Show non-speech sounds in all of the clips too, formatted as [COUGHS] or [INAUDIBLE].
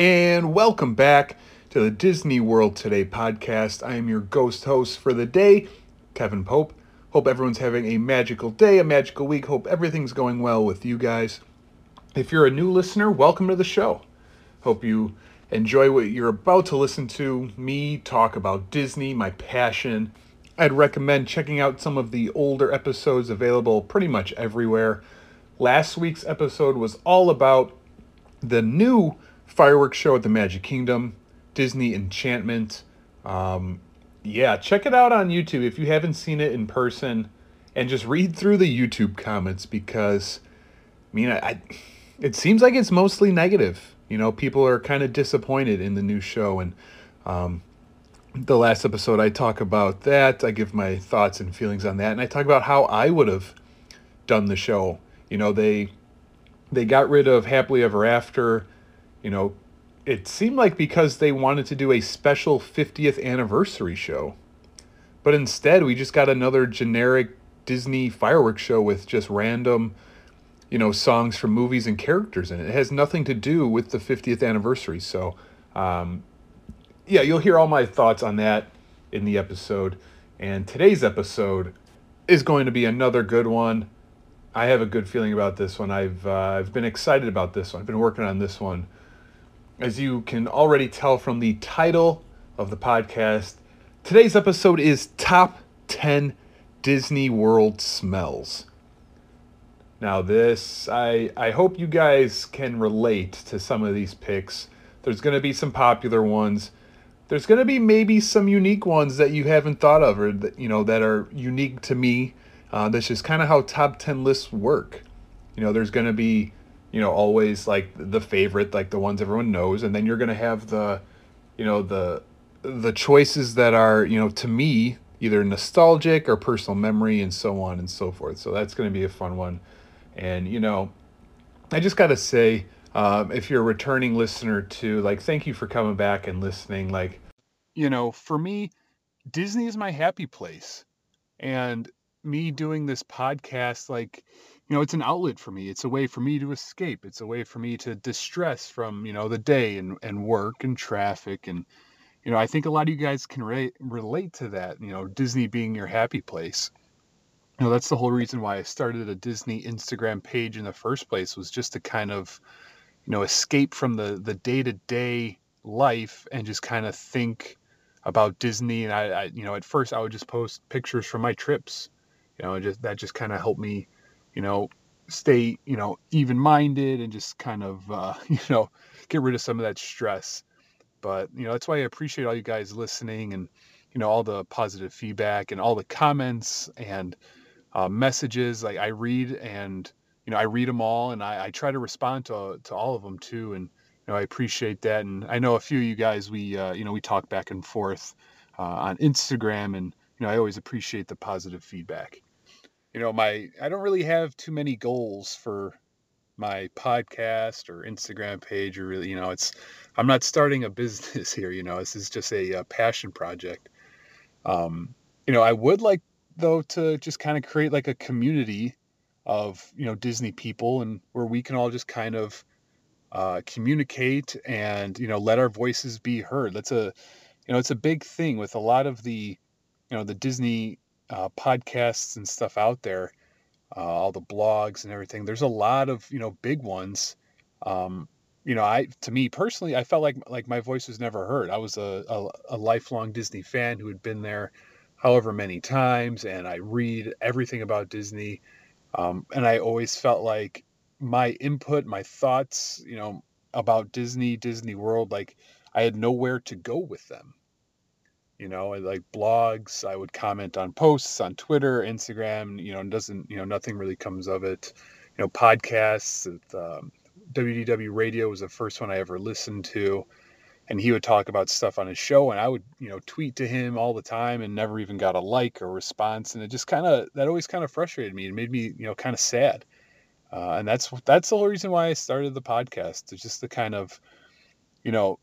and welcome back to the Disney World Today podcast. I am your ghost host for the day, Kevin Pope. Hope everyone's having a magical day, a magical week. Hope everything's going well with you guys. If you're a new listener, welcome to the show. Hope you enjoy what you're about to listen to me talk about Disney, my passion. I'd recommend checking out some of the older episodes available pretty much everywhere. Last week's episode was all about the new fireworks show at the Magic Kingdom, Disney Enchantment. Um, yeah, check it out on YouTube if you haven't seen it in person, and just read through the YouTube comments because, I mean, I, I it seems like it's mostly negative. You know, people are kind of disappointed in the new show, and um, the last episode I talk about that. I give my thoughts and feelings on that, and I talk about how I would have done the show. You know, they they got rid of Happily Ever After you know, it seemed like because they wanted to do a special 50th anniversary show. But instead, we just got another generic Disney fireworks show with just random, you know, songs from movies and characters in it. It has nothing to do with the 50th anniversary. So, um, yeah, you'll hear all my thoughts on that in the episode. And today's episode is going to be another good one. I have a good feeling about this one. I've uh, I've been excited about this one. I've been working on this one as you can already tell from the title of the podcast, today's episode is Top 10 Disney World Smells. Now, this, I, I hope you guys can relate to some of these picks. There's going to be some popular ones. There's going to be maybe some unique ones that you haven't thought of or that, you know, that are unique to me. Uh, that's just kind of how top 10 lists work. You know, there's going to be you know always like the favorite like the ones everyone knows and then you're going to have the you know the the choices that are you know to me either nostalgic or personal memory and so on and so forth. So that's going to be a fun one. And you know i just got to say um, if you're a returning listener to like thank you for coming back and listening like you know for me disney is my happy place. And me doing this podcast like you know, it's an outlet for me. It's a way for me to escape. It's a way for me to distress from, you know, the day and, and work and traffic. And, you know, I think a lot of you guys can re- relate to that, you know, Disney being your happy place. You know, that's the whole reason why I started a Disney Instagram page in the first place was just to kind of, you know, escape from the the day to day life and just kind of think about Disney. And I, I, you know, at first I would just post pictures from my trips. You know, just that just kind of helped me you know, stay, you know, even minded and just kind of, uh, [LAUGHS] you know, get rid of some of that stress. But, you know, that's why I appreciate all you guys listening and, you know, all the positive feedback and all the comments and uh, messages. Like I read and, you know, I read them all and I, I try to respond to, to all of them too. And, you know, I appreciate that. And I know a few of you guys, we, uh, you know, we talk back and forth uh, on Instagram and, you know, I always appreciate the positive feedback you know, my I don't really have too many goals for my podcast or Instagram page or really, you know, it's I'm not starting a business [LAUGHS] here, you know, this is just a, a passion project. Um, you know, I would like though to just kind of create like a community of, you know, Disney people and where we can all just kind of uh, communicate and, you know, let our voices be heard. That's a, you know, it's a big thing with a lot of the, you know, the Disney uh, podcasts and stuff out there, uh, all the blogs and everything. There's a lot of you know big ones. Um, you know, I to me personally, I felt like like my voice was never heard. I was a, a, a lifelong Disney fan who had been there however many times, and I read everything about Disney. Um, and I always felt like my input, my thoughts, you know, about Disney, Disney World, like I had nowhere to go with them you know like blogs i would comment on posts on twitter instagram you know doesn't you know nothing really comes of it. You know podcasts um, wdw radio was the first one i ever listened to and he would talk about stuff on his show and i would you know tweet to him all the time and never even got a like or response and it just kind of that always kind of frustrated me and made me you know kind of sad. Uh, and that's that's the whole reason why i started the podcast it's just the kind of you know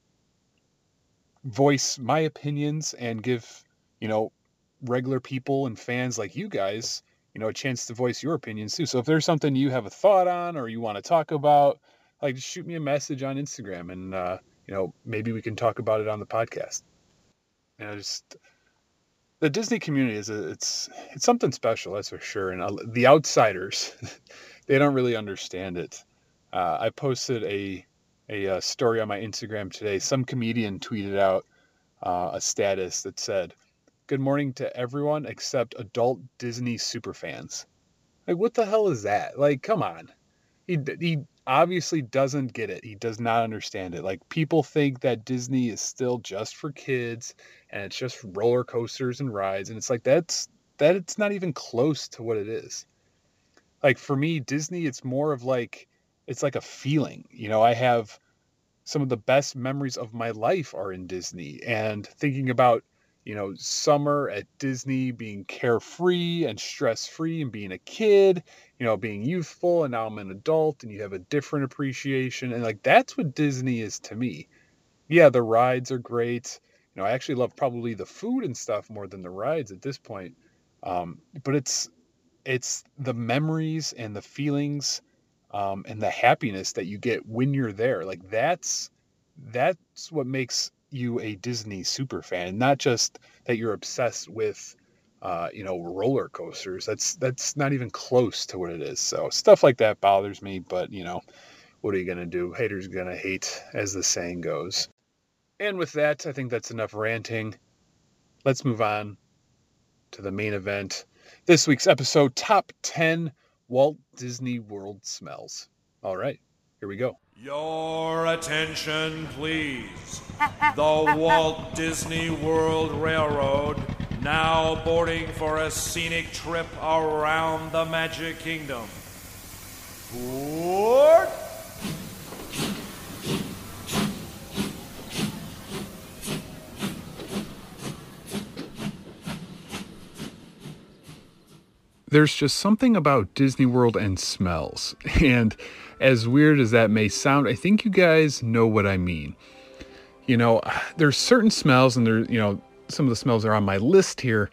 voice my opinions and give, you know, regular people and fans like you guys, you know, a chance to voice your opinions too. So if there's something you have a thought on or you want to talk about, like just shoot me a message on Instagram and uh, you know, maybe we can talk about it on the podcast. You know, just the Disney community is a, it's it's something special, that's for sure. And the outsiders, [LAUGHS] they don't really understand it. Uh, I posted a a, uh, story on my Instagram today. Some comedian tweeted out uh, a status that said, "Good morning to everyone except adult Disney superfans." Like, what the hell is that? Like, come on. He he obviously doesn't get it. He does not understand it. Like people think that Disney is still just for kids and it's just roller coasters and rides and it's like that's that it's not even close to what it is. Like for me Disney it's more of like it's like a feeling. You know, I have some of the best memories of my life are in Disney and thinking about you know, summer at Disney being carefree and stress free and being a kid, you know, being youthful. And now I'm an adult and you have a different appreciation. And like, that's what Disney is to me. Yeah, the rides are great. You know, I actually love probably the food and stuff more than the rides at this point. Um, but it's, it's the memories and the feelings um, and the happiness that you get when you're there. Like that's, that's what makes you a Disney super fan, not just that you're obsessed with uh, you know, roller coasters. That's that's not even close to what it is. So stuff like that bothers me, but you know, what are you gonna do? Haters gonna hate, as the saying goes. And with that, I think that's enough ranting. Let's move on to the main event. This week's episode top 10 Walt Disney World smells. All right, here we go. Your attention, please. The Walt Disney World Railroad now boarding for a scenic trip around the Magic Kingdom. Board! There's just something about Disney World and smells. [LAUGHS] And as weird as that may sound, I think you guys know what I mean. You know, there's certain smells, and there, you know, some of the smells are on my list here.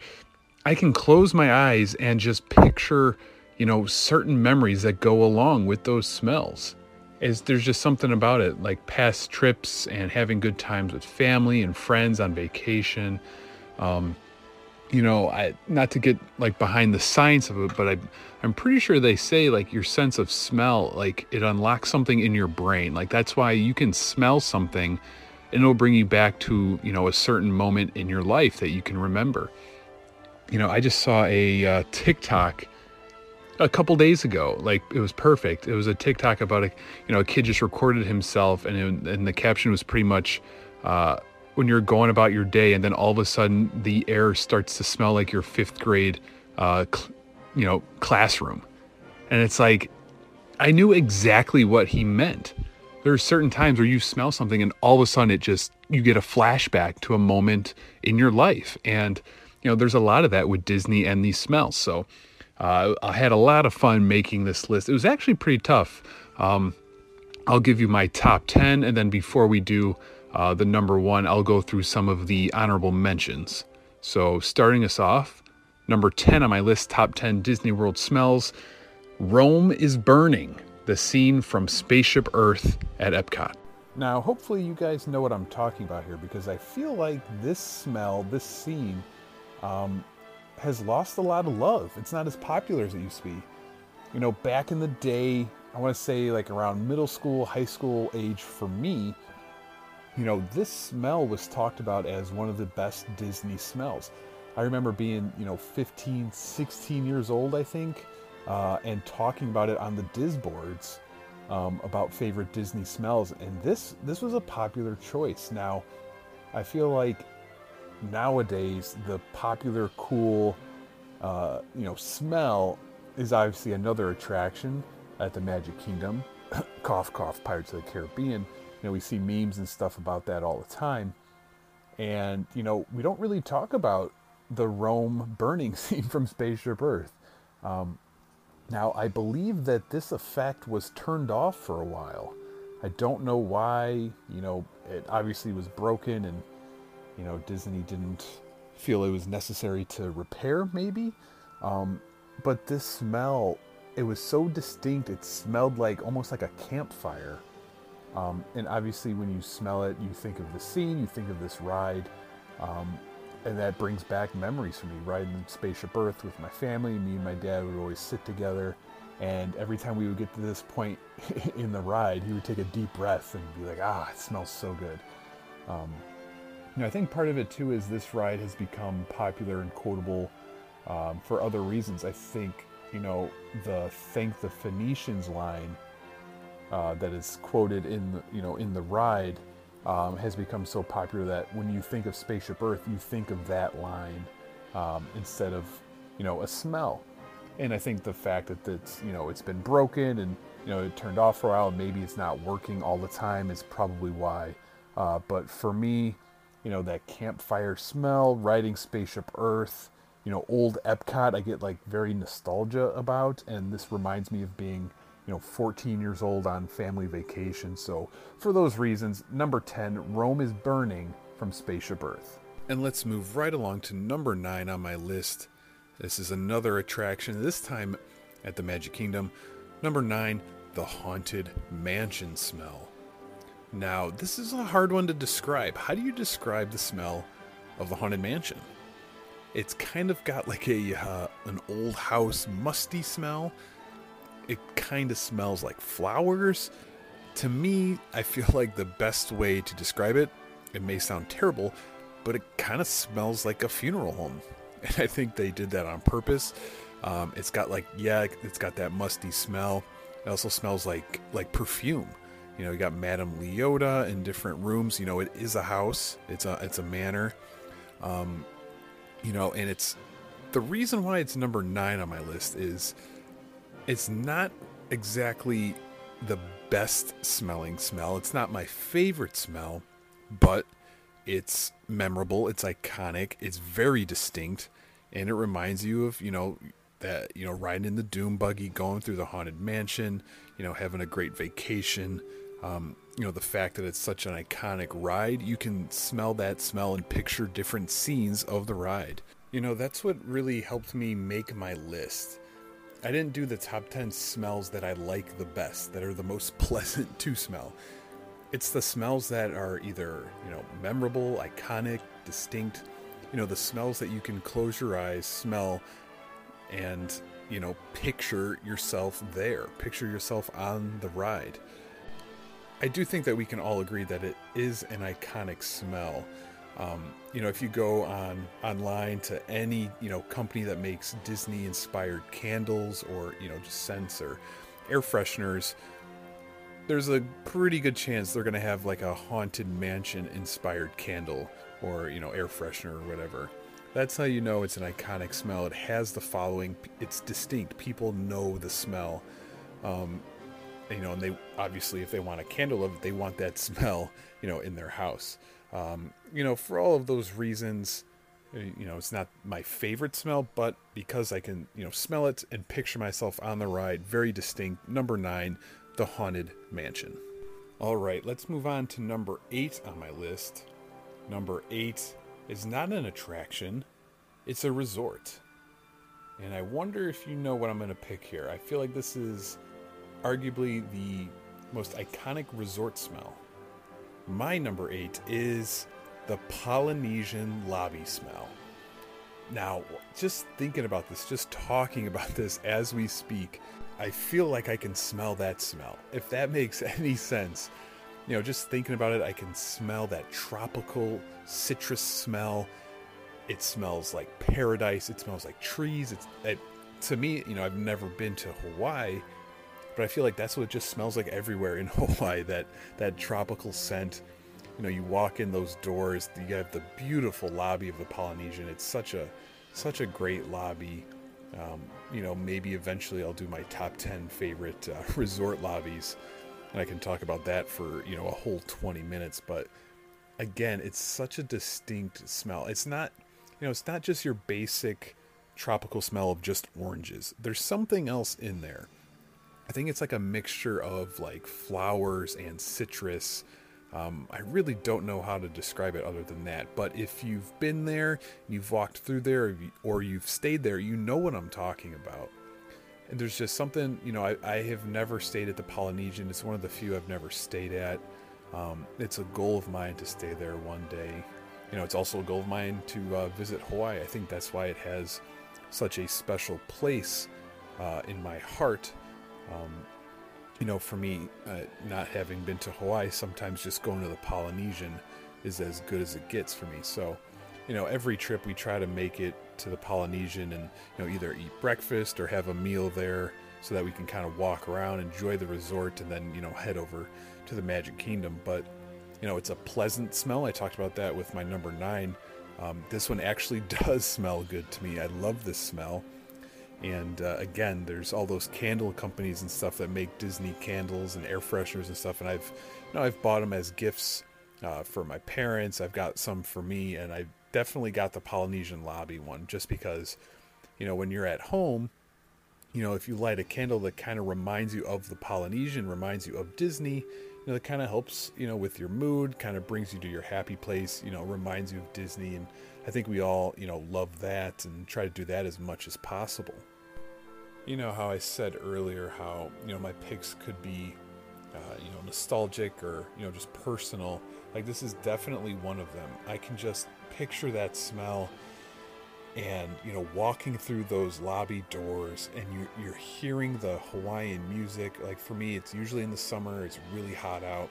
I can close my eyes and just picture, you know, certain memories that go along with those smells. Is there's just something about it, like past trips and having good times with family and friends on vacation. Um, you know, I not to get like behind the science of it, but I I'm pretty sure they say like your sense of smell, like it unlocks something in your brain. Like that's why you can smell something and it'll bring you back to, you know, a certain moment in your life that you can remember. You know, I just saw a uh, TikTok a couple days ago. Like it was perfect. It was a TikTok about a, you know, a kid just recorded himself and it, and the caption was pretty much uh when you're going about your day and then all of a sudden the air starts to smell like your fifth grade uh, cl- you know classroom. And it's like i knew exactly what he meant. There are certain times where you smell something and all of a sudden it just you get a flashback to a moment in your life. And you know there's a lot of that with disney and these smells. So uh, i had a lot of fun making this list. It was actually pretty tough. Um, i'll give you my top 10 and then before we do uh, the number one, I'll go through some of the honorable mentions. So, starting us off, number 10 on my list, top 10 Disney World smells Rome is Burning, the scene from Spaceship Earth at Epcot. Now, hopefully, you guys know what I'm talking about here because I feel like this smell, this scene, um, has lost a lot of love. It's not as popular as it used to be. You know, back in the day, I want to say like around middle school, high school age for me, you know, this smell was talked about as one of the best Disney smells. I remember being, you know, 15, 16 years old, I think, uh, and talking about it on the Disboards um, about favorite Disney smells, and this this was a popular choice. Now, I feel like nowadays the popular, cool, uh, you know, smell is obviously another attraction at the Magic Kingdom. [COUGHS] cough, cough, Pirates of the Caribbean know, we see memes and stuff about that all the time. And, you know, we don't really talk about the Rome burning [LAUGHS] scene from Spaceship Earth. Um, now, I believe that this effect was turned off for a while. I don't know why, you know, it obviously was broken and, you know, Disney didn't feel it was necessary to repair, maybe. Um, but this smell, it was so distinct, it smelled like almost like a campfire. Um, and obviously, when you smell it, you think of the scene, you think of this ride, um, and that brings back memories for me. Riding Spaceship Earth with my family, me and my dad would always sit together, and every time we would get to this point [LAUGHS] in the ride, he would take a deep breath and be like, "Ah, it smells so good." Um, you know, I think part of it too is this ride has become popular and quotable um, for other reasons. I think you know the "Thank the Phoenicians" line uh, that is quoted in the, you know in the ride um, has become so popular that when you think of Spaceship Earth, you think of that line um, instead of you know a smell. And I think the fact that it's you know it's been broken and you know it turned off for a while, and maybe it's not working all the time is probably why. Uh, but for me, you know that campfire smell, riding Spaceship Earth, you know old Epcot, I get like very nostalgia about, and this reminds me of being you know 14 years old on family vacation. So for those reasons, number 10, Rome is burning from Spaceship Earth. And let's move right along to number 9 on my list. This is another attraction, this time at the Magic Kingdom. Number 9, the Haunted Mansion smell. Now, this is a hard one to describe. How do you describe the smell of the Haunted Mansion? It's kind of got like a uh, an old house musty smell it kind of smells like flowers. To me, I feel like the best way to describe it, it may sound terrible, but it kind of smells like a funeral home. [LAUGHS] And I think they did that on purpose. Um, it's got like, yeah, it's got that musty smell. It also smells like like perfume. You know, you got Madame Leota in different rooms. You know, it is a house. It's a it's a manor. Um, you know, and it's the reason why it's number nine on my list is it's not exactly the best smelling smell. It's not my favorite smell, but it's memorable, it's iconic, it's very distinct, and it reminds you of, you know, that, you know, riding in the Doom buggy, going through the Haunted Mansion, you know, having a great vacation. Um, you know, the fact that it's such an iconic ride, you can smell that smell and picture different scenes of the ride. You know, that's what really helped me make my list I didn't do the top 10 smells that I like the best, that are the most [LAUGHS] pleasant to smell. It's the smells that are either, you know, memorable, iconic, distinct, you know, the smells that you can close your eyes, smell, and, you know, picture yourself there, picture yourself on the ride. I do think that we can all agree that it is an iconic smell. Um, you know, if you go on online to any you know company that makes Disney inspired candles or you know just scents or air fresheners, there's a pretty good chance they're going to have like a haunted mansion inspired candle or you know air freshener or whatever. That's how you know it's an iconic smell. It has the following. It's distinct. People know the smell. Um, you know, and they obviously, if they want a candle of it, they want that [LAUGHS] smell, you know, in their house. Um, you know, for all of those reasons, uh, you know, it's not my favorite smell, but because I can, you know, smell it and picture myself on the ride, very distinct. Number nine, the Haunted Mansion. All right, let's move on to number eight on my list. Number eight is not an attraction, it's a resort. And I wonder if you know what I'm going to pick here. I feel like this is arguably the most iconic resort smell. My number eight is the Polynesian lobby smell. Now, just thinking about this, just talking about this as we speak, I feel like I can smell that smell. If that makes [LAUGHS] any sense, you know, just thinking about it, I can smell that tropical citrus smell. It smells like paradise. It smells like trees. It's it, to me, you know, I've never been to Hawaii, but I feel like that's what it just smells like everywhere in [LAUGHS] Hawaii. That that tropical scent. You know, you walk in those doors, you have the beautiful lobby of the Polynesian. It's such a such a great lobby. Um, you know, maybe eventually I'll do my top ten favorite uh, [LAUGHS] resort lobbies, and I can talk about that for you know a whole twenty minutes. But again, it's such a distinct smell. It's not, you know, it's not just your basic tropical smell of just oranges. There's something else in there I think it's like a mixture of like flowers and citrus. Um, I really don't know how to describe it other than that. But if you've been there, you've walked through there, or you've stayed there, you know what I'm talking about. and there's just something, you know, I, I have never stayed at the Polynesian. It's one of the few I've never stayed at. Um, it's a goal of mine to stay there one day. You know, it's also a goal of mine to uh, visit Hawaii. I think that's why it has such a special place uh, in my heart. Um, you know, for me, uh, not having been to Hawaii, sometimes just going to the Polynesian is as good as it gets for me. So, you know, every trip we try to make it to the Polynesian and, you know, either eat breakfast or have a meal there so that we can kind of walk around, enjoy the resort, and then, you know, head over to the Magic Kingdom. But, you know, it's a pleasant smell. I talked about that with my number nine. Um, this one actually [LAUGHS] does smell good to me. I love this smell. And uh, again, there's all those candle companies and stuff that make Disney candles and air fresheners and stuff. And I've, you know, I've bought them as gifts uh, for my parents. I've got some for me, and I definitely got the Polynesian lobby one just because, you know, when you're at home, you know, if you light a candle that kind of reminds you of the Polynesian, reminds you of Disney, you know, that kind of helps, you know, with your mood, kind of brings you to your happy place, you know, reminds you of Disney. And I think we all, you know, love that and try to do that as much as possible. You know, how I said earlier how, you know, my picks could be, uh, you know, nostalgic or, you know, just personal. Like, this is definitely one of them. I can just picture that smell and you know walking through those lobby doors and you, you're hearing the hawaiian music like for me it's usually in the summer it's really hot out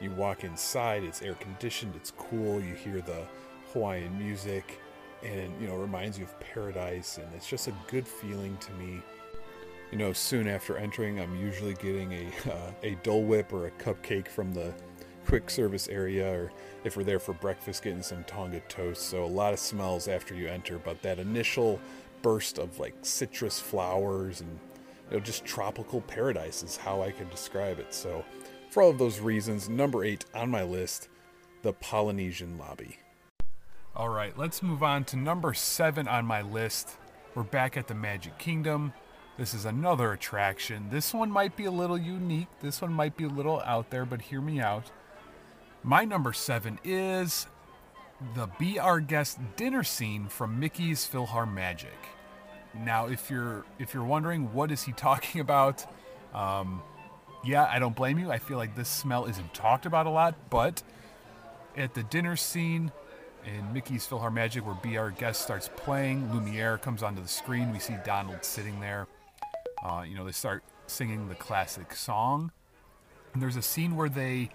you walk inside it's air conditioned it's cool you hear the hawaiian music and you know reminds you of paradise and it's just a good feeling to me. You know soon after entering i'm usually getting a [LAUGHS] uh, a dole whip or a cupcake from the quick service area or if we're there for breakfast getting some tonga toast. So a lot of smells after you enter but that initial burst of like citrus flowers and you know just tropical paradise is how i could describe it. So for all of those reasons number eight on my list the polynesian lobby all right let's move on to number seven on my list we're back at the magic kingdom this is another attraction. This one might be a little unique. This one might be a little out there, but hear me out. My number seven is the Be Our Guest dinner scene from Mickey's PhilharMagic. Now, if you're if you're wondering what is he [LAUGHS] talking about, um, yeah, I don't blame you. I feel like this smell isn't talked about a lot, but at the dinner scene in Mickey's PhilharMagic, where Be Our Guest starts playing, Lumiere comes onto the screen. We see Donald sitting there. Uh, you know, they start singing the classic song. And there's a scene where they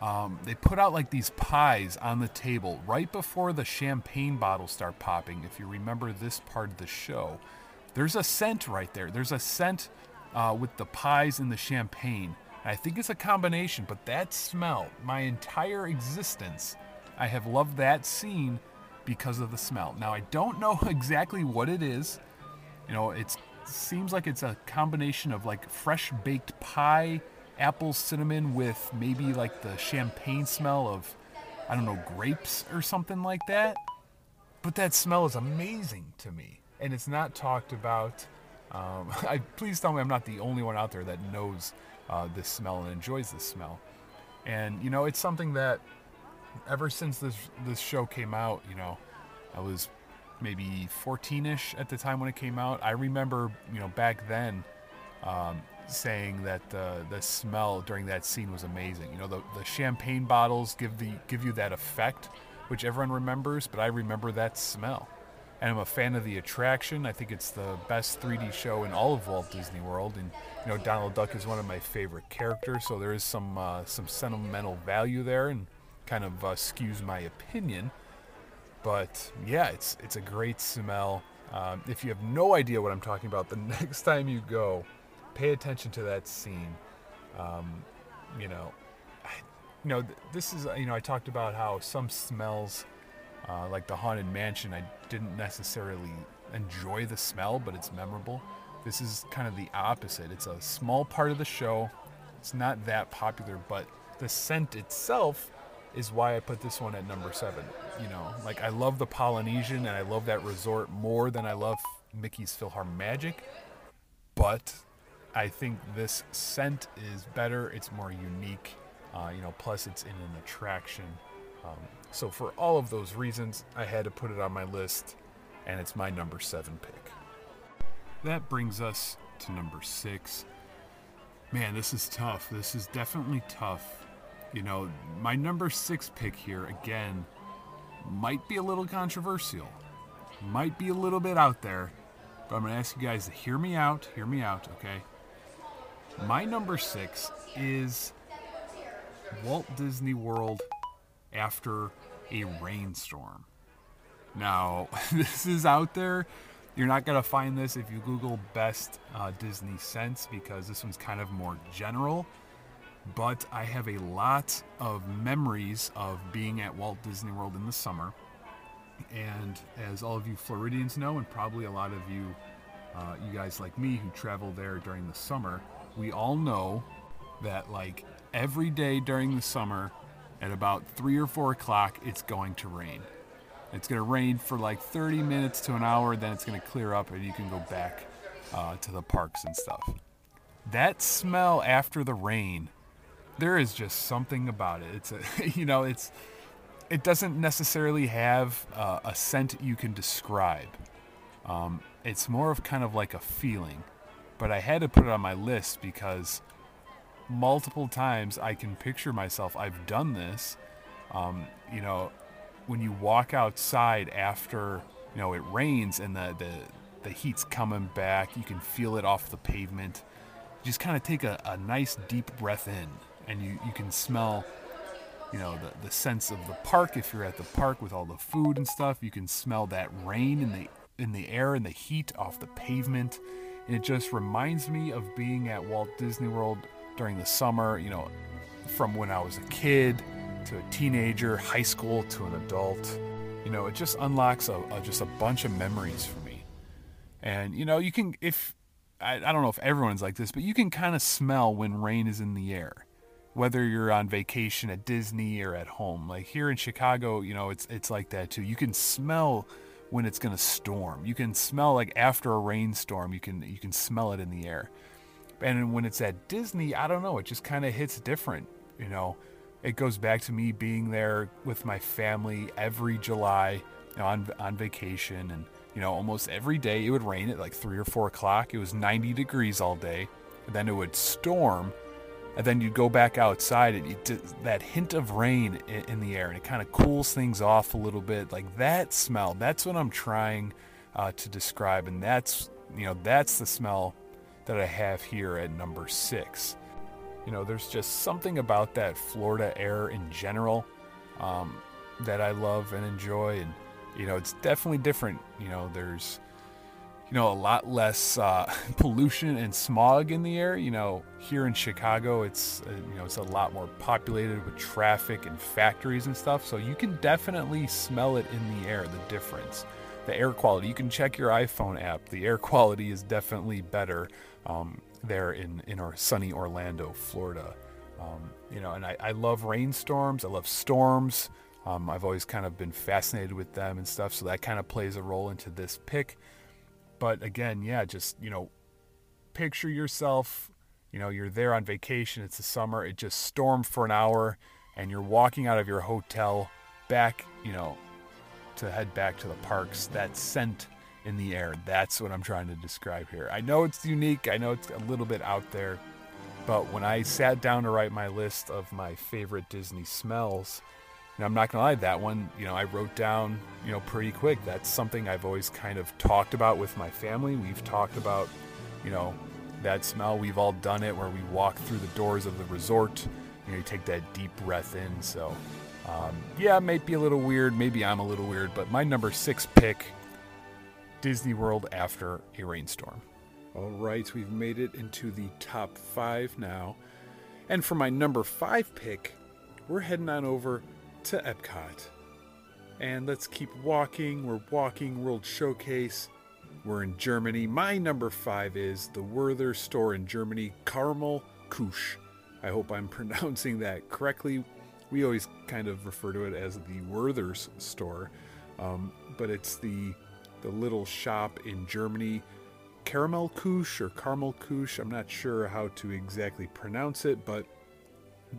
um, they put out like these pies on the table right before the champagne bottles start popping. If you remember this part of the show, there's a scent right there. There's a scent uh, with the pies and the champagne. I think it's a combination, but that smell, my entire existence, I have loved that scene because of the smell. Now, I don't know [LAUGHS] exactly what it is. You know, it seems like it's a combination of like fresh baked pie apple cinnamon with maybe like the champagne smell of, I don't know, grapes or something like that. But that smell is amazing to me. And it's not talked about. Um, [LAUGHS] I, please tell me I'm not the only one out there that knows uh, this smell and enjoys this smell. And, you know, it's something that ever since this, this show came out, you know, I was maybe 14ish at the time when it came out. I remember, you know, back then, um, saying that uh, the smell during that scene was amazing. You know, the, the champagne bottles give the give you that effect, which everyone remembers, but I remember that smell. And I'm a fan of the attraction. I think it's the best 3D show in all of Walt Disney World, and you know Donald Duck is one of my favorite characters, so there is some uh, some sentimental value there, and kind of uh, skews my opinion. But yeah, it's it's a great smell. Um, if you have no idea what I'm talking about, [LAUGHS] the next time you go, pay attention to that scene. Um, you know, I, you know, this is you know I talked about how some smells, uh, like the haunted mansion, I didn't necessarily enjoy the smell, but it's memorable. This is kind of the opposite. It's a small part of the show. It's not that popular, but the scent itself is why I put this one at number seven. You know, like I love the Polynesian and I love that resort more than I love Mickey's PhilharMagic, but I think this scent is better. It's more unique. Uh, you know, plus it's in an attraction. Um, so for all of those reasons, I had to put it on my list, and it's my number seven pick. That brings us to number six. Man, this is tough. This is definitely tough. You know, my number six pick here, again, might be a little controversial, might be a little bit out there, but I'm going to ask you guys to hear me out. Hear me out, okay? My number six is Walt Disney World after a rainstorm. Now, [LAUGHS] this is out there. You're not going to find this if you Google best uh, Disney scents because this one's kind of more general. But I have a lot of memories of being at Walt Disney World in the summer. And as all of you Floridians know, and probably a lot of you, uh, you guys like me who travel there during the summer, we all know that like every day during the summer at about three or four o'clock, it's going to rain. It's going to rain for like 30 minutes to an hour, then it's going to clear up and you can go back uh, to the parks and stuff. That smell after the rain, there is just something about it. It's a, [LAUGHS] you know, it's, it doesn't necessarily have uh, a scent you can describe. Um, it's more of kind of like a feeling. But I had to put it on my list because multiple times I can picture myself. I've done this. Um, you know, when you walk outside after you know it rains and the the, the heat's coming back, you can feel it off the pavement. Just kind of take a, a nice deep breath in, and you you can smell. You know the, the scents of the park. If you're at the park with all the food and stuff, you can smell that rain in the in the air and the heat off the pavement. And it just reminds me of being at Walt Disney World during the summer, you know, from when I was a kid to a teenager, high school to an adult. You know, it just unlocks a, a just a bunch of memories for me. And, you know, you can, if, I, I don't know if everyone's like this, but you can kind of smell when rain is in the air. Whether you're on vacation at Disney or at home, like here in Chicago, you know, it's it's like that too. You can smell when it's gonna storm. You can smell like after a rainstorm. You can you can smell it in the air and when it's at Disney, I don't know, it just kind of hits different. You know, it goes back to me being there with my family every July you know, on on vacation, and you know, almost every day it would rain at like three or four o'clock. It was 90 degrees all day, and then it would storm, and then you'd go back outside, and you that hint of rain in, in the air, and it kind of cools things off a little bit. Like that smell, that's what I'm trying uh, to describe, and that's you know, that's the smell that I have here at number six. You know, there's just something about that Florida air in general um, that I love and enjoy. And, you know, it's definitely different. You know, there's, you know, a lot less uh, [LAUGHS] pollution and smog in the air. You know, here in Chicago, it's, uh, you know, it's a lot more populated with traffic and factories and stuff. So you can definitely smell it in the air, the difference the air quality. You can check your iPhone app. The air [LAUGHS] quality is definitely better um, there in, in our sunny Orlando, Florida. Um, you know, and I, I love rainstorms. I love storms. Um, I've always kind of been fascinated with them and stuff. So that kind of plays a role into this pick. But again, yeah, just, you know, picture yourself, you know, you're there on vacation. It's the summer. It just stormed for an hour and you're walking out of your hotel back, you know, to head back to the parks. That scent in the air. That's what I'm trying to describe here. I know it's unique, I know it's a little bit out there, but when I sat down to write my list of my favorite Disney smells, know, I'm not gonna lie, that one, you know, I wrote down, you know, pretty quick. That's something I've always kind of talked about with my family. We've talked about, you know, that smell. We've all done it where we walk through the doors of the resort. You know, you take that deep breath in. So, um, yeah, it might be a little weird. Maybe I'm a little weird, but my number six pick Disney World after a rainstorm. All right, we've made it into the top five now. And for my number five pick, we're heading on over to Epcot. And let's keep walking. We're walking World Showcase. We're in Germany. My number five is the Werther store in Germany, Carmel Kusch. I hope I'm [LAUGHS] pronouncing that correctly. We always kind of refer to it as the Werther's store, um, but it's the the little shop in Germany, Karamelkusch or Karmelkusch. I'm not sure how to exactly pronounce it, but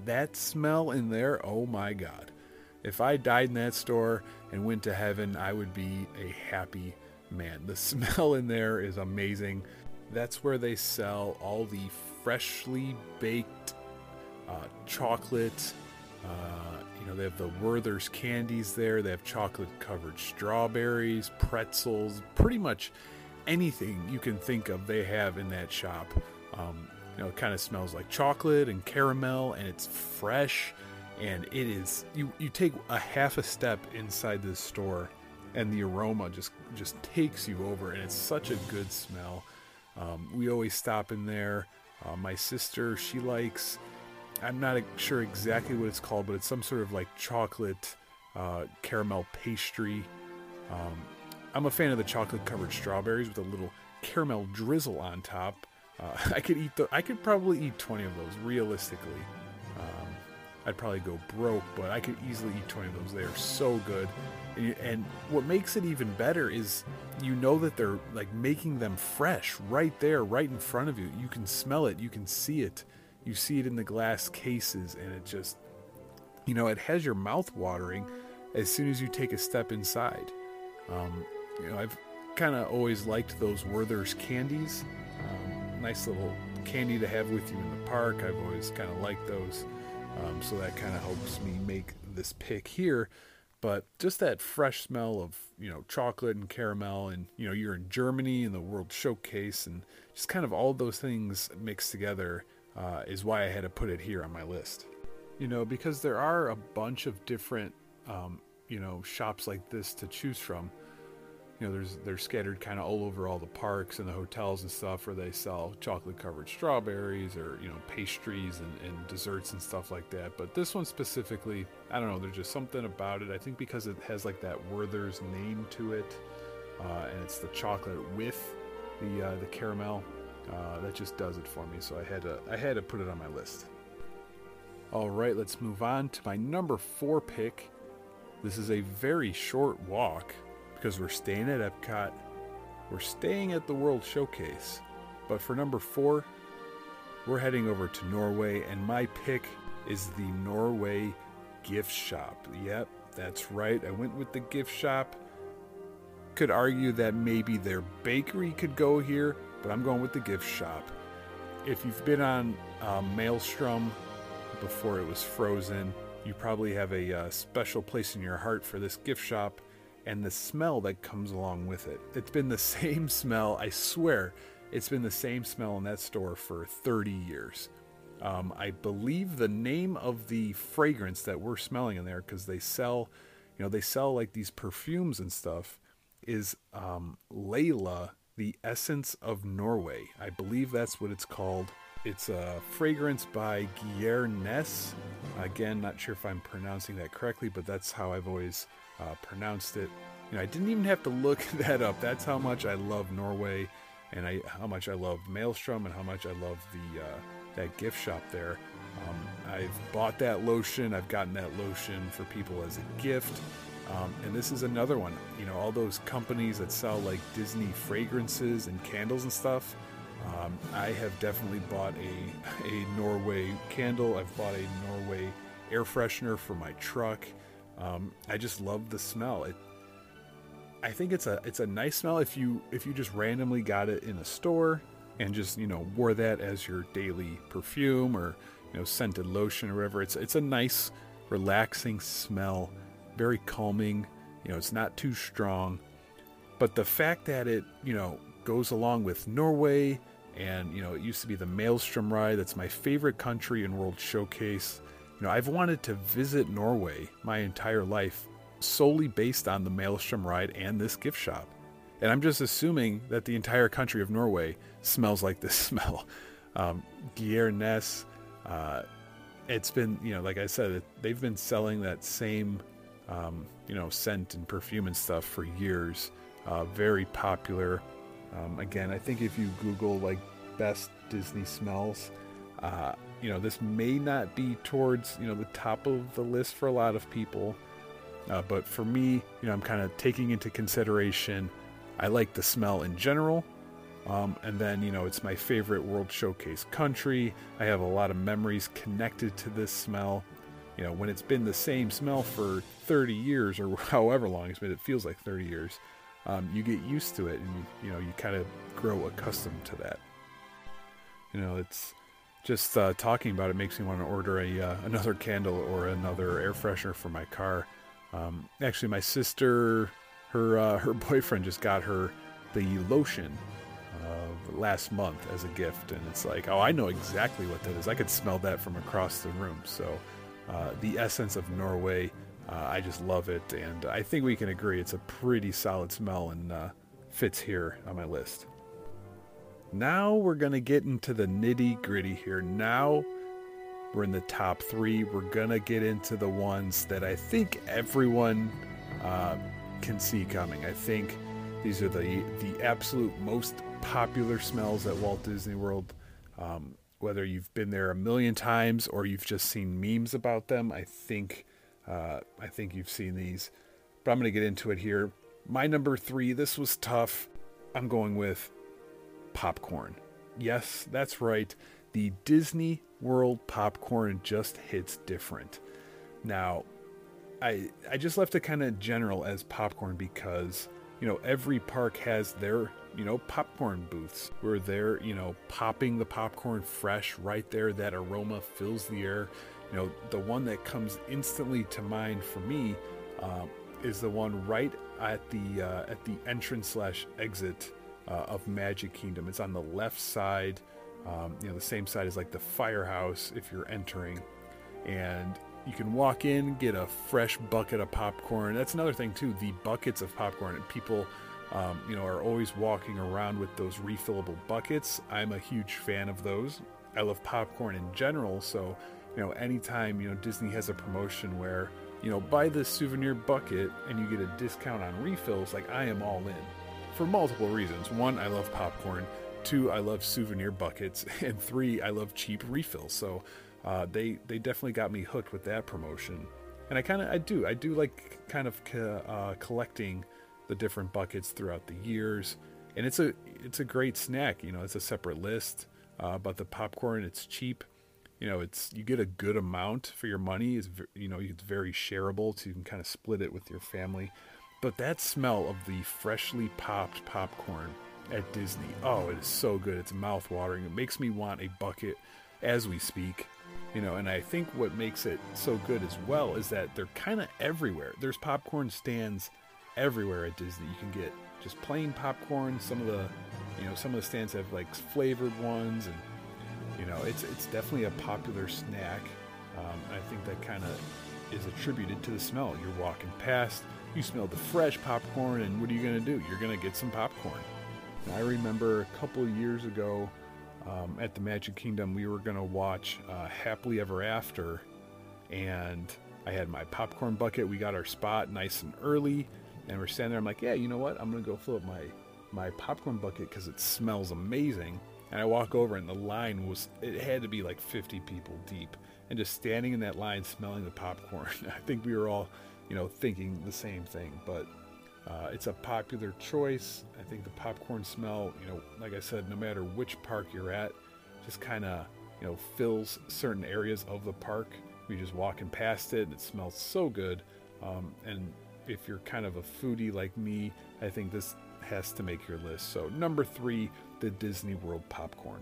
that smell in there, oh my god. If I died in that store and went to heaven, I would be a happy man. The [LAUGHS] smell in there is amazing. That's where they sell all the freshly baked uh, chocolate. Uh, you know, they have the Werther's candies there. They have chocolate covered strawberries, pretzels, pretty much anything you can think of, they have in that shop. Um, you know, it kind of smells like chocolate and caramel, and it's fresh. And it is you. You take a half a step inside this store, and the aroma just just takes you over, and it's such a good smell. Um, we always stop in there. Uh, my sister, she likes. I'm not sure exactly what it's called, but it's some sort of like chocolate uh, caramel pastry. Um, I'm a fan of the chocolate covered strawberries with a little caramel drizzle on top. Uh, [LAUGHS] I could eat the. I could probably eat 20 of those realistically. I'd probably go broke, but I could easily eat 20 of those. They are so good. And, and what makes it even better is you know that they're like making them fresh right there, right in front of you. You can smell it, you can see it. You see it in the glass cases, and it just, you know, it has your mouth watering as soon as you take a step inside. Um, you know, I've kind of always liked those Werther's candies. Um, nice little candy to have with you in the park. I've always kind of liked those. Um, so that kind of helps me make this pick here. But just that fresh smell of you know chocolate and caramel, and you know you're in Germany and the World Showcase, and just kind of all those things mixed together uh, is why I had to put it here on my list. You know because there are a bunch of different um, you know shops like this to choose from you know, there's they're scattered kind of all over all the parks and the hotels and stuff where they sell chocolate covered strawberries or you know pastries and, and, desserts and stuff like that. But this one specifically, I don't know. There's just something about it. I think because it has like that Werther's name to it, uh, and it's the chocolate with the uh, the caramel. Uh, that just does it for me. So I had to I had to put it on my list. All right, let's move on to my number four pick. This is a very short walk because we're staying at Epcot. We're staying at the World Showcase. But for number four, we're heading over to Norway, and my pick is the Norway gift shop. Yep, that's right. I went with the gift shop. Could argue that maybe their bakery could go here, but I'm going with the gift shop. If you've been on uh, Maelstrom before it was frozen, you probably have a uh, special place in your heart for this gift shop and the smell that comes along with it. It's been the [LAUGHS] same smell, I swear, it's been the same smell in that store for 30 years. Um, I believe the name of the fragrance that we're smelling in there, because they sell, you know, they sell like these perfumes and stuff, is um, Laila, the Essence of Norway. I believe that's what it's called. It's a fragrance by Geir Ness. Again, not sure if I'm pronouncing that correctly, but that's how I've always uh, pronounced it. You know, I didn't even have to look [LAUGHS] that up. That's how much I love Norway, and I how much I love Maelstrom, and how much I love the uh, that gift shop there. Um, I've bought that lotion. I've gotten that lotion for people as a gift. Um, and this is another one. You know, all those companies that sell like Disney fragrances and candles and stuff. Um, I have definitely bought a [LAUGHS] a Norway candle. I've bought a Norway air freshener for my truck. Um, I just love the smell. It, I think it's a it's a nice smell if you if you just randomly got it in a store and just you know wore that as your daily perfume or you know scented lotion or whatever. It's it's a nice relaxing smell, very calming. You know, it's not too strong, but the fact that it you know goes along with Norway and you know it used to be the Maelstrom ride. That's my favorite country in World Showcase. You know, I've wanted to visit Norway my entire life solely based on the Maelstrom ride and this gift shop. And I'm just assuming that the entire country of Norway smells like this [LAUGHS] smell. Um, uh, it's been, you know, like I said, they've been selling that same, um, you know, scent and perfume and stuff for years. Uh, very popular. Um, again, I think if you Google like best Disney smells, uh, you know, this may not be towards, you know, the top of the list for a lot of people. Uh, but for me, you know, I'm kind of taking into consideration, I like the smell in general. Um, and then, you know, it's my favorite World Showcase country. I have a lot of memories connected to this smell. You know, when it's been the same smell for 30 years or [LAUGHS] however long it's been, it feels like 30 years. um, you get used to it, and you, you know you kind of grow accustomed to that. You know, it's just uh, talking about it makes me want to order a uh, another candle or another air freshener for my car. Um, actually, my sister, her uh, her [LAUGHS] boyfriend just got her the lotion last month as a gift, and it's like, oh, I know exactly what that is. I could smell that from across the room. So, uh, the essence of Norway, uh, I just love it, and I think we can agree it's a pretty solid smell and uh, fits here on my list. Now we're gonna get into the nitty gritty here. Now we're in the top three. We're gonna get into the ones that I think everyone uh, can see coming. I think these are the the absolute most popular smells at Walt Disney World. Um, whether you've been there a million times or you've just seen memes about them, I think uh, I think you've seen these. But I'm going to get into it here. My number three. This was tough. I'm going with popcorn. Yes, that's right. The Disney World popcorn just hits different. Now, I I just left it kind of general as popcorn because you know every park has their you know popcorn booths where they're you know popping the popcorn fresh right there. That aroma fills the air. You know the one that comes instantly to mind for me uh, is the one right at the uh, at the entrance slash exit uh, of Magic Kingdom. It's on the left side, um, you know, the same side as like the firehouse if you're entering. And you can walk in, get a fresh bucket of popcorn. That's another thing too. The buckets of popcorn. And people, um, you know, are always walking around with those refillable buckets. I'm a huge fan of those. I love popcorn in general. So, you know, anytime you know Disney has a promotion where you know buy this souvenir bucket and you get a discount on refills, like I am all in for multiple reasons. One, I love popcorn. Two, I love souvenir buckets, [LAUGHS] and three, I love cheap refills. So uh, they they definitely got me hooked with that promotion. And I kind of I do I do like kind of co- uh, collecting the different buckets throughout the years. And it's a it's a great snack. You know, it's a separate list. Uh, but the popcorn, it's cheap. You know, it's you get a good amount for your money. Is you know it's very shareable, so you can kind of split it with your family. But that smell of the freshly popped popcorn at Disney, oh, it is so good. It's mouth-watering. It makes me want a bucket as we speak. You know, and I think what makes it so good as well is that they're kind of everywhere. There's popcorn stands everywhere at Disney. You can get just plain popcorn. Some of the, you know, some of the stands have like flavored ones, and you know, it's it's definitely a popular snack. Um, I think that kind of is attributed to the smell. You're walking past, you smell the fresh popcorn, and what are you going to do? You're going to get some popcorn. And I remember a couple years ago um, at the Magic Kingdom, we were going to watch uh, Happily Ever After, and I had my popcorn bucket. We got our spot nice and early, and we're standing there. I'm like, yeah, you know what? I'm going to go fill up my my popcorn bucket because it smells amazing. And I walk over, and the line was, it had to be like 50 people deep. And just standing in that line smelling the popcorn, [LAUGHS] I think we were all you know, thinking the same thing. But uh, it's a popular choice. I think the popcorn smell, you know, like I said, no matter which park you're at, just kind of, you know, fills certain areas of the park. You're just walking past it, and it smells so good. Um, and if you're kind of a foodie like me, I think this has to make your list. So, number three, the Disney World popcorn.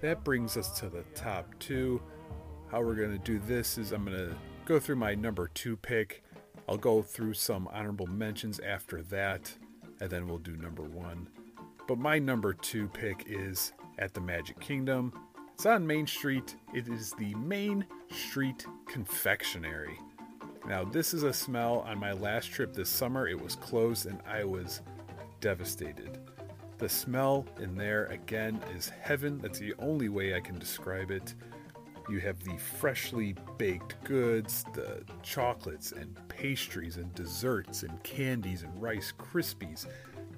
That brings us to the top two. How we're going to do this is I'm going to go through my number two pick. I'll go through some honorable mentions after that, and then we'll do number one. But my number two pick is at the Magic Kingdom. It's on Main Street. It is the Main Street Confectionery. Now, this is a smell on my last trip this summer. It was closed and I was devastated. The smell in there, again, is heaven. That's the only way I can describe it. You have the freshly baked goods, the chocolates and pastries and desserts and candies and Rice Krispies.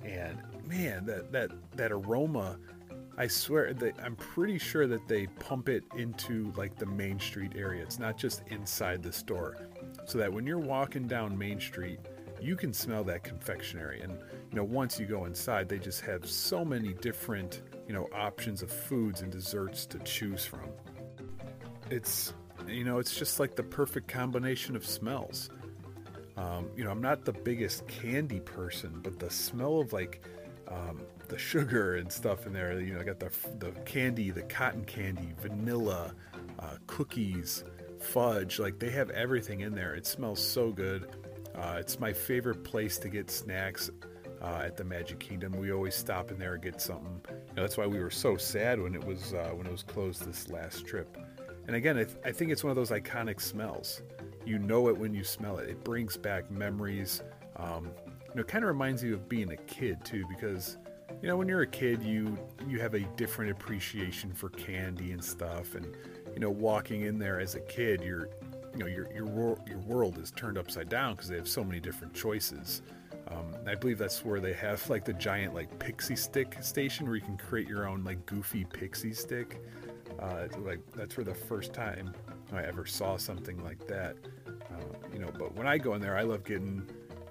And man, that, that, that aroma, I swear, that I'm pretty sure that they pump it into like the Main Street area. It's not just inside the store. So that when you're walking down Main Street, you can smell that confectionery. And, you know, once you go inside, they just have so many different, you know, options of foods and desserts to choose from. It's you know it's just like the perfect combination of smells. Um, you know i'm not the biggest candy person but the smell of like um, the sugar and stuff in there you know i got the, the candy the cotton candy vanilla uh, cookies fudge like they have everything in there. It smells so good. Uh, it's my favorite place to get snacks uh, at the Magic Kingdom. We always stop in there and get something. You know, that's why we were so sad when it was uh, when it was closed this last trip. And again, I, th- I think it's one of those iconic smells. You know it when you smell it. It brings back memories. Um, you know, it kind of reminds you of being a kid too, because you know when you're a kid, you you have a different appreciation for candy and stuff, and you know walking in there as a kid, you're you know your your your world is turned upside down because they have so many different choices. Um, I believe that's where they have like the giant like pixie stick station where you can create your own like goofy pixie stick. Uh, like that's for the first time I ever saw something like that. Uh, you know, but when I go in there, I love getting.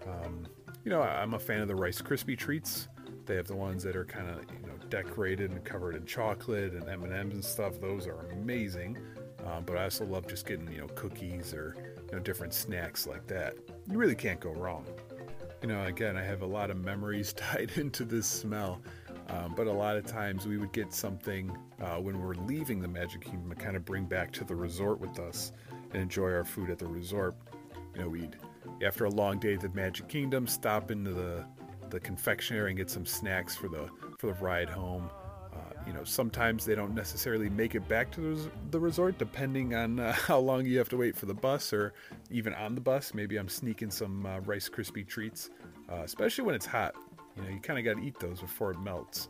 Um, you know, I'm a fan of the Rice Krispie treats. They have the ones that are kind of you know decorated and covered in chocolate and M and M's and stuff. Those are amazing. Um, but I also love just getting you know cookies or you know different snacks like that. You really can't go wrong. You know, again, I have a lot of memories [LAUGHS] tied into this smell. Um, but a lot of times we would get something uh, when we're leaving the Magic Kingdom to kind of bring back to the resort with us and enjoy our food at the resort. You know, we'd after a long day at the Magic Kingdom, stop into the the confectionery and get some snacks for the for the ride home. You know, sometimes they don't necessarily make it back to the resort, depending on uh, [LAUGHS] how long you have to wait for the bus, or even on the bus. Maybe I'm sneaking some uh, Rice Krispie treats, uh, especially when it's hot. You know, you kind of got to eat those before it melts.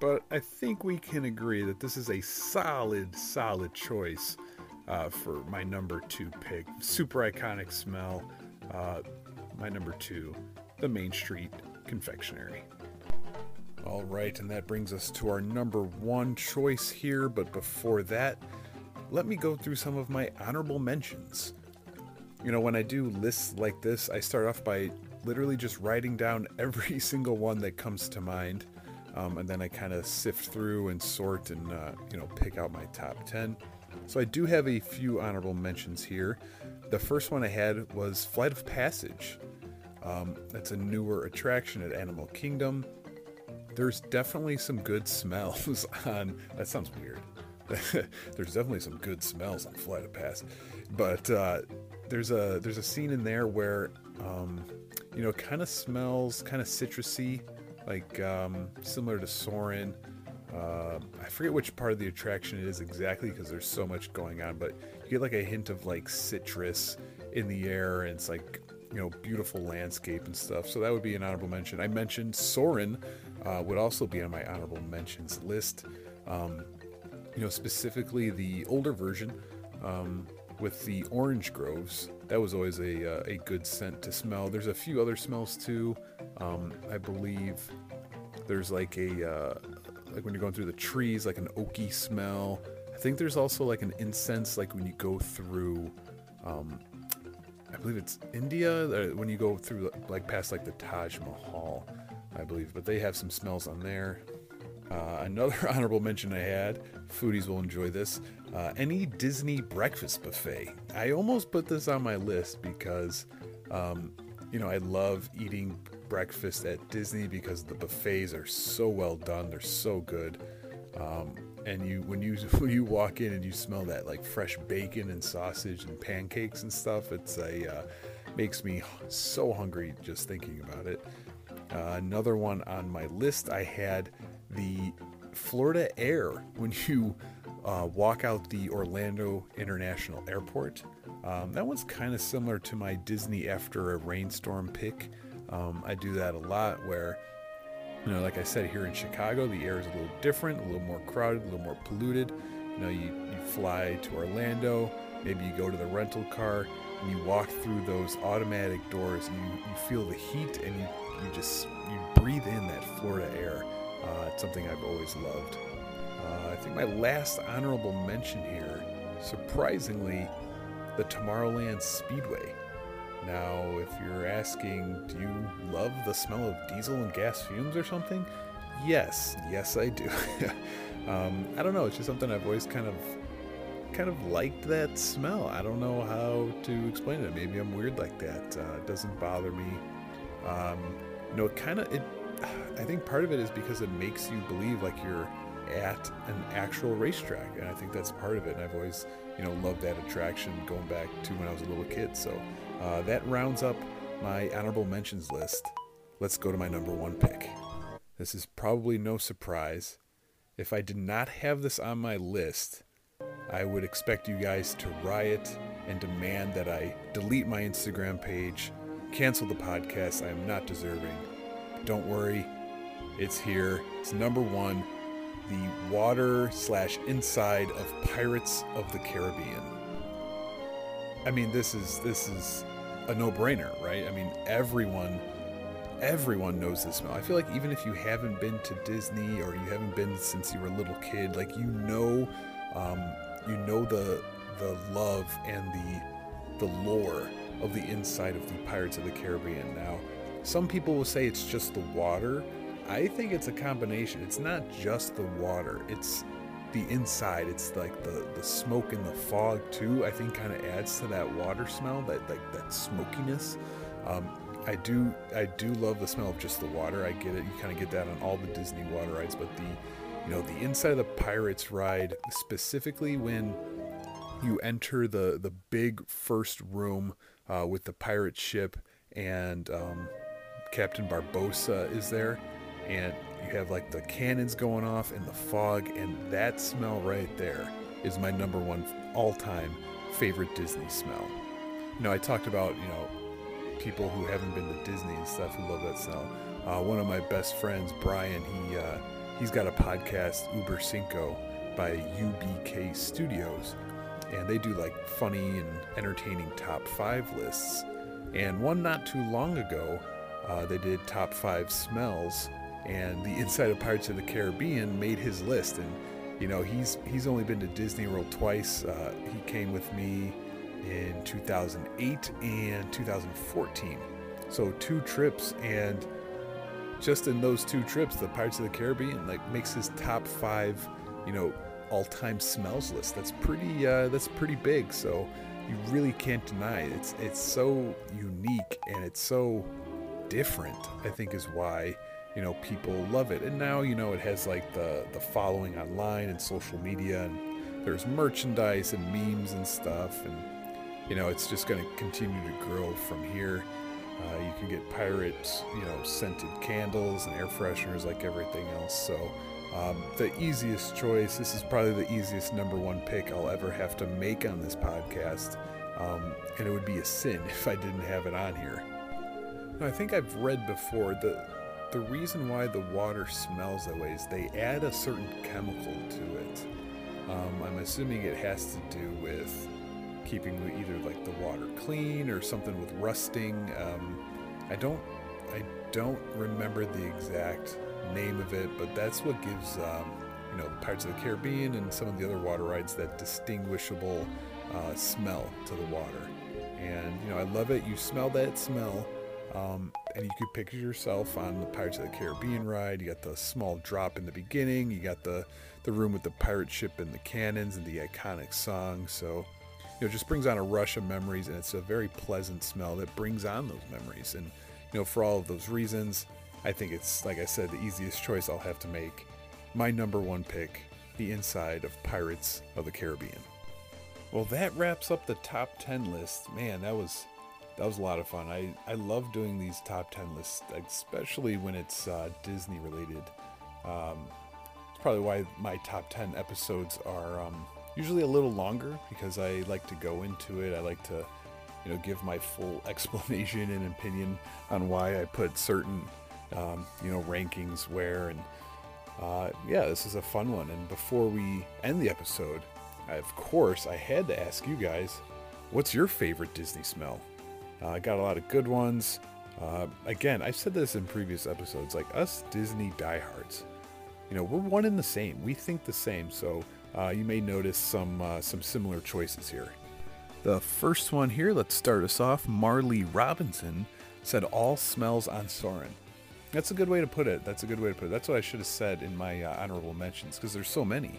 But I think we can agree that this is a solid, solid choice uh, for my number two pick. Super iconic smell. Uh, my number two, the Main Street Confectionery. All right, and that brings us to our number one choice here. But before that, let me go through some of my honorable mentions. You know, when I do lists like this, I start off by literally just writing down [LAUGHS] every single one that comes to mind. Um, and then I kind of sift through and sort and, uh, you know, pick out my top 10. So I do have a few honorable mentions here. The first one I had was Flight of Passage. Um, that's a newer attraction at Animal Kingdom. There's definitely some good smells [LAUGHS] on. That sounds weird. [LAUGHS] there's definitely some good smells on Flight of Pass, but uh, there's a there's a scene in there where um, you know, kind of smells kind of citrusy, like um, similar to Soarin'. Uh, I forget which part of the attraction it is exactly because there's so much going on, but you get like a hint of like citrus in the air, and it's like you know beautiful landscape and stuff. So that would be an honorable mention. I mentioned Soarin' uh, would also be on my honorable mentions list. Um, you know, specifically the older version. Um, with the orange groves. That was always a, uh, a good scent to smell. There's a few other smells too. Um, I believe there's like a uh, like when you're going through the trees, like an oaky smell. I think there's also like an incense, like when you go through. Um, I believe it's India uh, when you go through like past like the Taj Mahal, I believe. But they have some smells on there. Uh, another [LAUGHS] honorable mention I had, foodies will enjoy this, uh, any Disney breakfast buffet. I almost put this on my list because, um, you know, I love eating breakfast at Disney because the buffets are so well done. They're so good. Um, and you when you [LAUGHS] when you walk in and you smell that like fresh bacon and sausage and pancakes and stuff, it's a uh, makes me so hungry just thinking about it. Uh, another one on my list I had the Florida Air [LAUGHS] when you uh, walk out the Orlando International Airport. Um, that one's kind of similar to my Disney after a rainstorm pick. Um, I do that a lot where, you know, like I said, here in Chicago, the air is a little different, a little more crowded, a little more polluted. You know, you, you fly to Orlando, maybe you go to the rental car, and you walk through those automatic doors, and you, you feel the heat, and you, you just you breathe in that Florida air. Uh, it's something I've always loved. Uh, I think my last honorable mention here, surprisingly, the Tomorrowland Speedway. Now, if you're asking, do you love the smell of diesel and gas fumes or something? Yes, yes, I do. [LAUGHS] um, I don't know. It's just something I've always kind of, kind of liked that smell. I don't know how to explain it. Maybe I'm weird like that. Uh, it doesn't bother me. Um, you know, kind of it. [SIGHS] I think part of it is because it makes you believe like you're at an actual racetrack, and I think that's part of it. And I've always, you know, loved that attraction going back to when I was a little kid. So uh, that rounds up my honorable mentions list. Let's go to my number one pick. This is probably no surprise. If I did not have this on my list, I would expect you guys to riot and demand that I delete my Instagram page, cancel the podcast. I am not deserving. Don't worry, it's here. It's number one the water slash inside of Pirates of the Caribbean. I mean, this is this is a no-brainer, right? I mean, everyone everyone knows this smell. I feel like even if you haven't been to Disney or you haven't been since you were a little kid, like you know, um, you know the the love and the the lore of the inside of the Pirates of the Caribbean. Now, some people will say it's just the water. I think it's a combination. It's not just the water. It's the inside. It's like the the smoke and the fog too. I think kind of adds to that water smell, that like that smokiness. Um, I do I do love the smell of just the water. I get it. You kind of get that on all the Disney water rides, but the you know the inside of the Pirates ride specifically when you enter the the big first room uh, with the pirate ship and um, Captain Barbossa is there, and you have like the cannons going off and the fog, and that smell right there is my number one all-time favorite Disney smell. You know, I talked about you know people who haven't been to Disney and stuff who love that smell. Uh, one of my best friends, Brian, he uh, he's got a podcast, Uber Cinco, by UBK Studios, and they do like funny and entertaining top five lists. And one not too long ago, uh, they did top five smells, and the [LAUGHS] inside of Pirates of the Caribbean made his list. And you know, he's he's only been to Disney World twice. Uh, he came with me in 2008 and 2014. So two trips, and just in those two trips, the Pirates of the Caribbean like makes his top five, you know, all-time smells list. That's pretty. Uh, that's pretty big. So you really can't deny it. It's it's so unique and it's so different. I think is why you know people love it. And now you know it has like the the following online and social media, and there's merchandise and memes and stuff and you know, it's just going to continue to grow from here. Uh, you can get pirates, you know, scented candles and air fresheners like everything else. So, um, the easiest choice, this is probably the easiest number one pick I'll ever have to make on this podcast. Um, and it would be a sin [LAUGHS] if I didn't have it on here. Now, I think I've read before that the reason why the water smells that way is they add a certain chemical to it. Um, I'm assuming it has to do with keeping either like the water clean or something with rusting. Um, I don't I don't remember the exact name of it, but that's what gives um, you know Pirates of the Caribbean and some of the other water rides that distinguishable uh, smell to the water. And you know I love it. You smell that smell. Um, and you could picture yourself on the Pirates of the Caribbean ride. You got the small drop in the beginning. You got the the room with the pirate ship and the cannons and the iconic song. So you know, just brings on a rush of memories, and it's a very pleasant smell that brings on those memories. And you know, for all of those reasons, I think it's like I said, the easiest choice I'll have to make. My number one pick, the inside of Pirates of the Caribbean. Well, that wraps up the top 10 list. Man, that was that was a lot of fun. I, I love doing these top 10 lists, especially when it's uh, Disney related. Um, it's probably why my top 10 episodes are um, usually a little longer because I like to go into it. I like to, you know, give my full [LAUGHS] explanation and opinion on why I put certain, um, you know, rankings where. And uh, yeah, this is a fun one. And before we end the episode, I, of course, I had to ask you guys, what's your favorite Disney smell? Uh, I got a lot of good ones. Uh, again, I've said this in previous episodes. Like us Disney diehards, you know, we're one in the same. We think the same. So uh, you may notice some uh, some similar choices here. The first one here, let's start us off. Marley Robinson said all smells on Soarin'. That's a good way to put it. That's a good way to put it. That's what I should have said in my uh, honorable mentions because there's so many.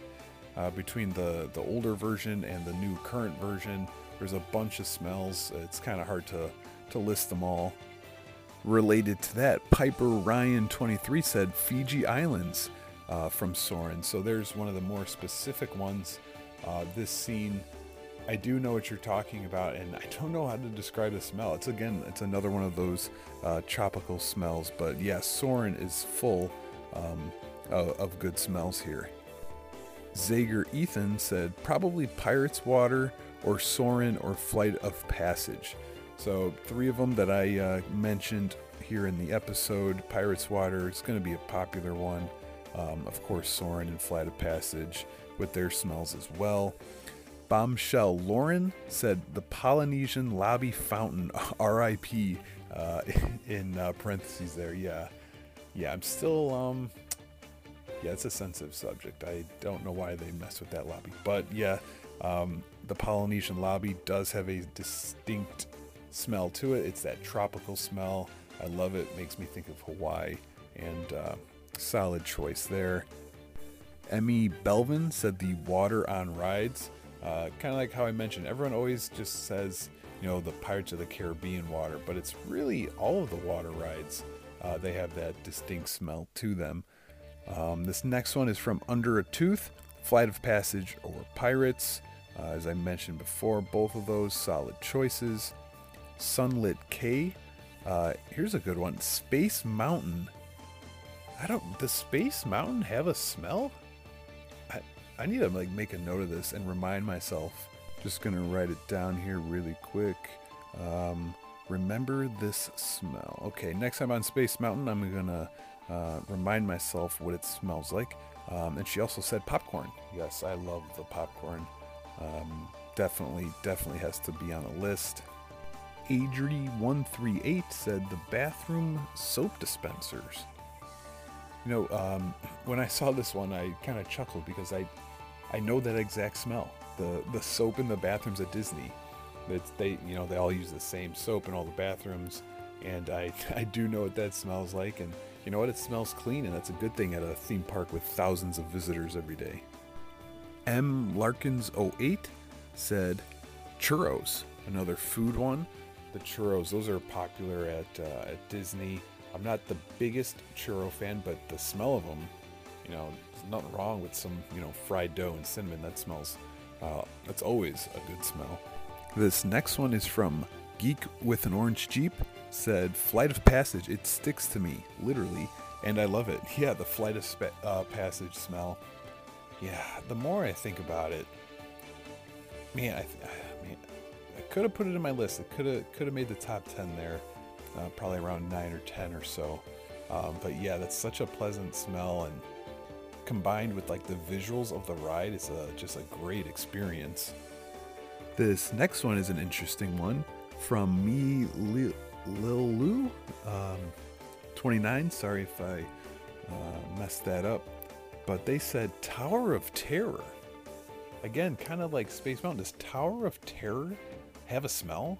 Uh, between the, the older version and the new current version, there's a bunch of smells. It's kind of hard to, to list them all. Related to that, Piper Ryan 23 said Fiji Islands uh, from Soarin'. So there's one of the more specific ones. Uh, this scene, I do know what you're talking about, and I don't know how to describe the smell. It's again, it's another one of those uh, tropical smells. But yeah, Soarin' is full um, of, of good smells here. Zager Ethan said probably Pirates Water or Soarin' or Flight of Passage. So three of them that I uh, mentioned here in the episode. Pirates Water it's going to be a popular one. Um, of course, Soarin' and Flight of Passage with their smells as well. Bombshell Lauren said the Polynesian Lobby Fountain, [LAUGHS] RIP, uh, [LAUGHS] in uh, parentheses there. Yeah, yeah. I'm still, um, yeah, it's a sensitive subject. I don't know why they mess with that lobby, but yeah, um, the Polynesian Lobby does have a distinct smell to it. It's that tropical smell. I love it. Makes me think of Hawaii, and uh, solid choice there. Emmy Belvin said the water on rides. Uh, kind of like how I mentioned, everyone always just says, you know, the Pirates of the Caribbean water, but it's really all of the water rides. Uh, they have that distinct smell to them. Um, this next one is from Under a Tooth, Flight of Passage or Pirates. Uh, as I mentioned before, both of those solid choices. Sunlit K. Uh, here's a good one Space Mountain. I don't. Does Space Mountain have a smell? I, need to like make a note of this and remind myself. Just gonna write it down here really quick. Um, remember this smell. Okay, next time on Space Mountain, I'm gonna uh, remind myself what it smells like. Um, and she also said popcorn. Yes, I love the popcorn. Um, definitely, definitely has to be on a list. Adri138 said the bathroom soap dispensers. You know, um, [CLEARS THROAT] when I saw this one, I kind of chuckled because I, I know that exact smell. The the soap in the bathrooms at Disney. It's they, you know, they all use the same soap in all the bathrooms, and I [LAUGHS] I do know what that smells like. And you know what? It smells clean, and that's a good thing at a theme park with thousands of visitors every day. M Larkins 08 said churros, another food one. The churros, those are popular at uh, at Disney. I'm not the biggest churro fan, but the smell of them, you know, nothing wrong with some, you know, fried dough and cinnamon. That smells, uh, that's always a good smell. This next one is from Geek with an Orange Jeep. Said, Flight of Passage, it sticks to me, literally, and I love it. [LAUGHS] Yeah, the Flight of spe- uh, Passage smell. Yeah, the more I think about it, man, I, I mean, I could have put it in my list. It could have could have made the top ten there uh, probably around 9 or 10 or so. Um, but yeah, that's such a pleasant smell, and combined with like the visuals of the ride, it's a, just a great experience. This next one is an interesting one from me, Lil, Lil Lou, um, 29. Sorry if I uh, messed that up, but they said Tower of Terror. Again, kind of like Space Mountain. Does Tower of Terror have a smell?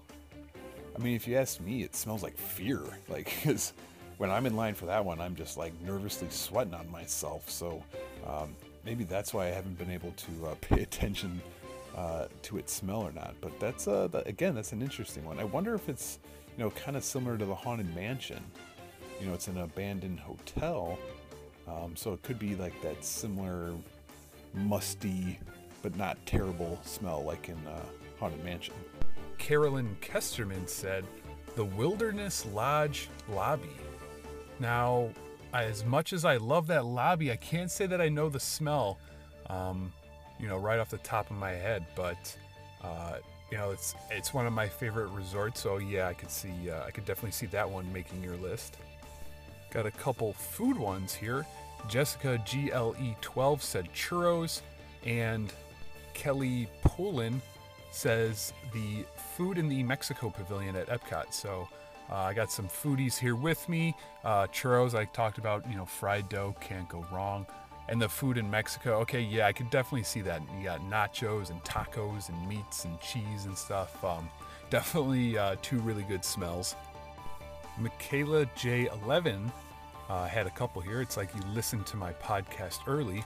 I mean, if you ask me, it smells like fear. [LAUGHS] Like, because when I'm in line for that one, I'm just like nervously sweating on myself. So um, maybe that's why I haven't been able to uh, [LAUGHS] pay attention uh, to its smell or not. But that's uh, again, that's an interesting one. I wonder if it's you know kind of similar to the haunted mansion. You know, it's an abandoned hotel, um, so it could be like that similar musty but not terrible smell like in uh, haunted mansion. Carolyn Kesterman said, the Wilderness Lodge lobby. Now, as much as I love that lobby, I can't say that I know the smell, um, you know, right off the top of my head. But uh, you know, it's it's one of my favorite resorts. So yeah, I could see, uh, I could definitely see that one making your list. Got a couple food ones here. Jessica GLE12 said churros, and Kelly Poulin says the food in the Mexico Pavilion at Epcot. So uh, I got some foodies here with me. Uh, churros, I talked about, you know, fried dough, can't go wrong. And the food in Mexico, okay, yeah, I could definitely see that. You got nachos and tacos and meats and cheese and stuff. Um, [LAUGHS] definitely uh, two really good smells. Michaela J11 uh, had a couple here. It's like you listened to my podcast early.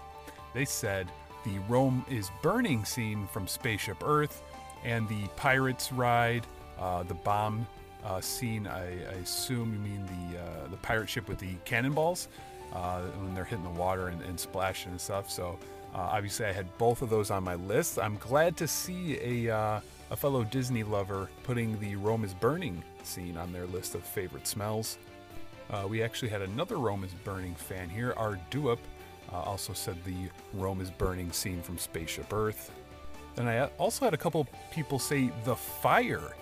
They said the Rome is burning scene from Spaceship Earth and the Pirates ride, uh, the bomb uh, scene. I, I, assume you mean the uh, the pirate ship with the cannonballs uh, when they're hitting the water and, and splashing and stuff. So uh, obviously, I had both of those on my list. I'm glad to see a uh, a fellow Disney lover putting the Rome is burning scene on their list of favorite smells. Uh, we actually had another Rome is burning fan here. Our Duop also said the Rome is burning scene from Spaceship Earth. Then I also had a couple people say the fire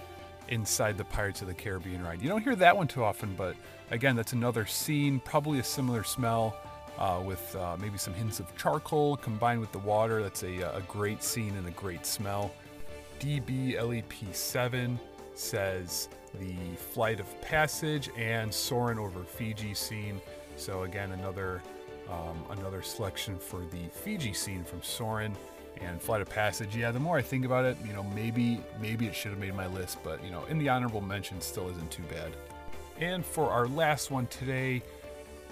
inside the Pirates of the Caribbean ride. You don't hear that one too often, but again, that's another scene, probably a similar smell. Uh, with uh, maybe some hints of charcoal combined with the water. That's a, a great scene and a great smell. DBLEP7 says the Flight of Passage and Soarin' over Fiji scene. So again, another um, another selection for the Fiji scene from Soarin' and Flight of Passage. Yeah, the more I think about it, you know, maybe maybe it should have made my list, but you know, in the honorable mention still isn't too bad. And for our last one today,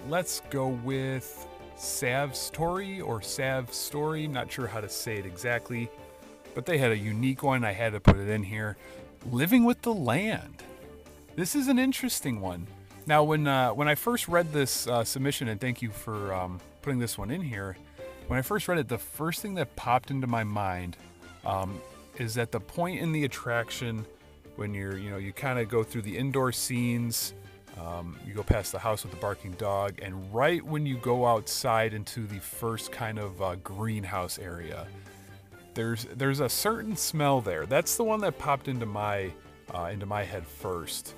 let's go with Sav's Story or Sav's Story. not sure how to say it exactly, but they had a unique one. I had to put it in here. Living with the Land. This is an interesting one. Now, when uh, when I first read this uh, submission, and thank you for um, putting this one in here, when I first read it, the first thing that popped into my mind um, is that the point in the attraction when you're, you know, you kind of go through the indoor scenes, um, you go past the house with the barking dog, and right when you go outside into the first kind of uh, greenhouse area, there's there's a certain smell there. That's the one that popped into my uh, into my head first.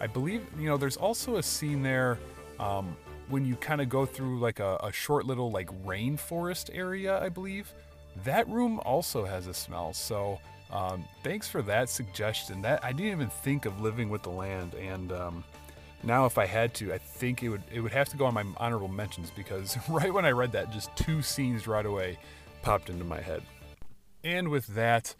I believe you know there's also a scene there um, when you kind of go through like a, a short little like rainforest area. I believe that room also has a smell. So um, thanks for that suggestion. That I didn't even think of living with the land, and um, now if I had to, I think it would it would have to go on my honorable mentions because [LAUGHS] right when I read that, just two scenes right away popped into my head. And with that,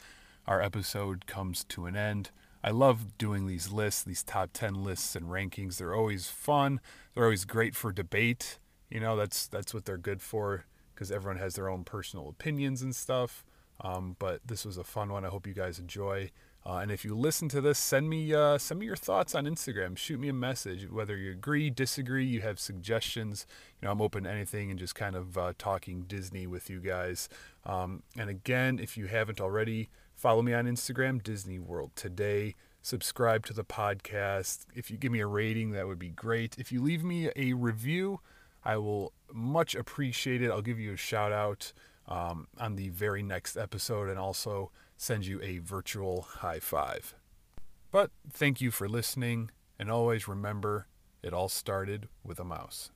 our episode comes to an end. I love doing these lists, these top 10 lists and rankings. They're always fun. They're always great for debate. You know, that's that's what they're good for because everyone has their own personal opinions and stuff. Um, but this was a fun one. I hope you guys enjoy. Uh, and if you listen to this, send me uh, send me your thoughts on Instagram. Shoot me a message, whether you agree, disagree, you have suggestions. You know, I'm open to anything and just kind of uh, talking Disney with you guys. Um, and again, if you haven't already, follow me on Instagram, Disney World Today. Subscribe to the podcast. If you give me a rating, that would be great. If you leave me a review, I will much appreciate it. I'll give you a shout out um, on the very next episode and also send you a virtual high five. But thank you for listening, and always remember it all started with a mouse.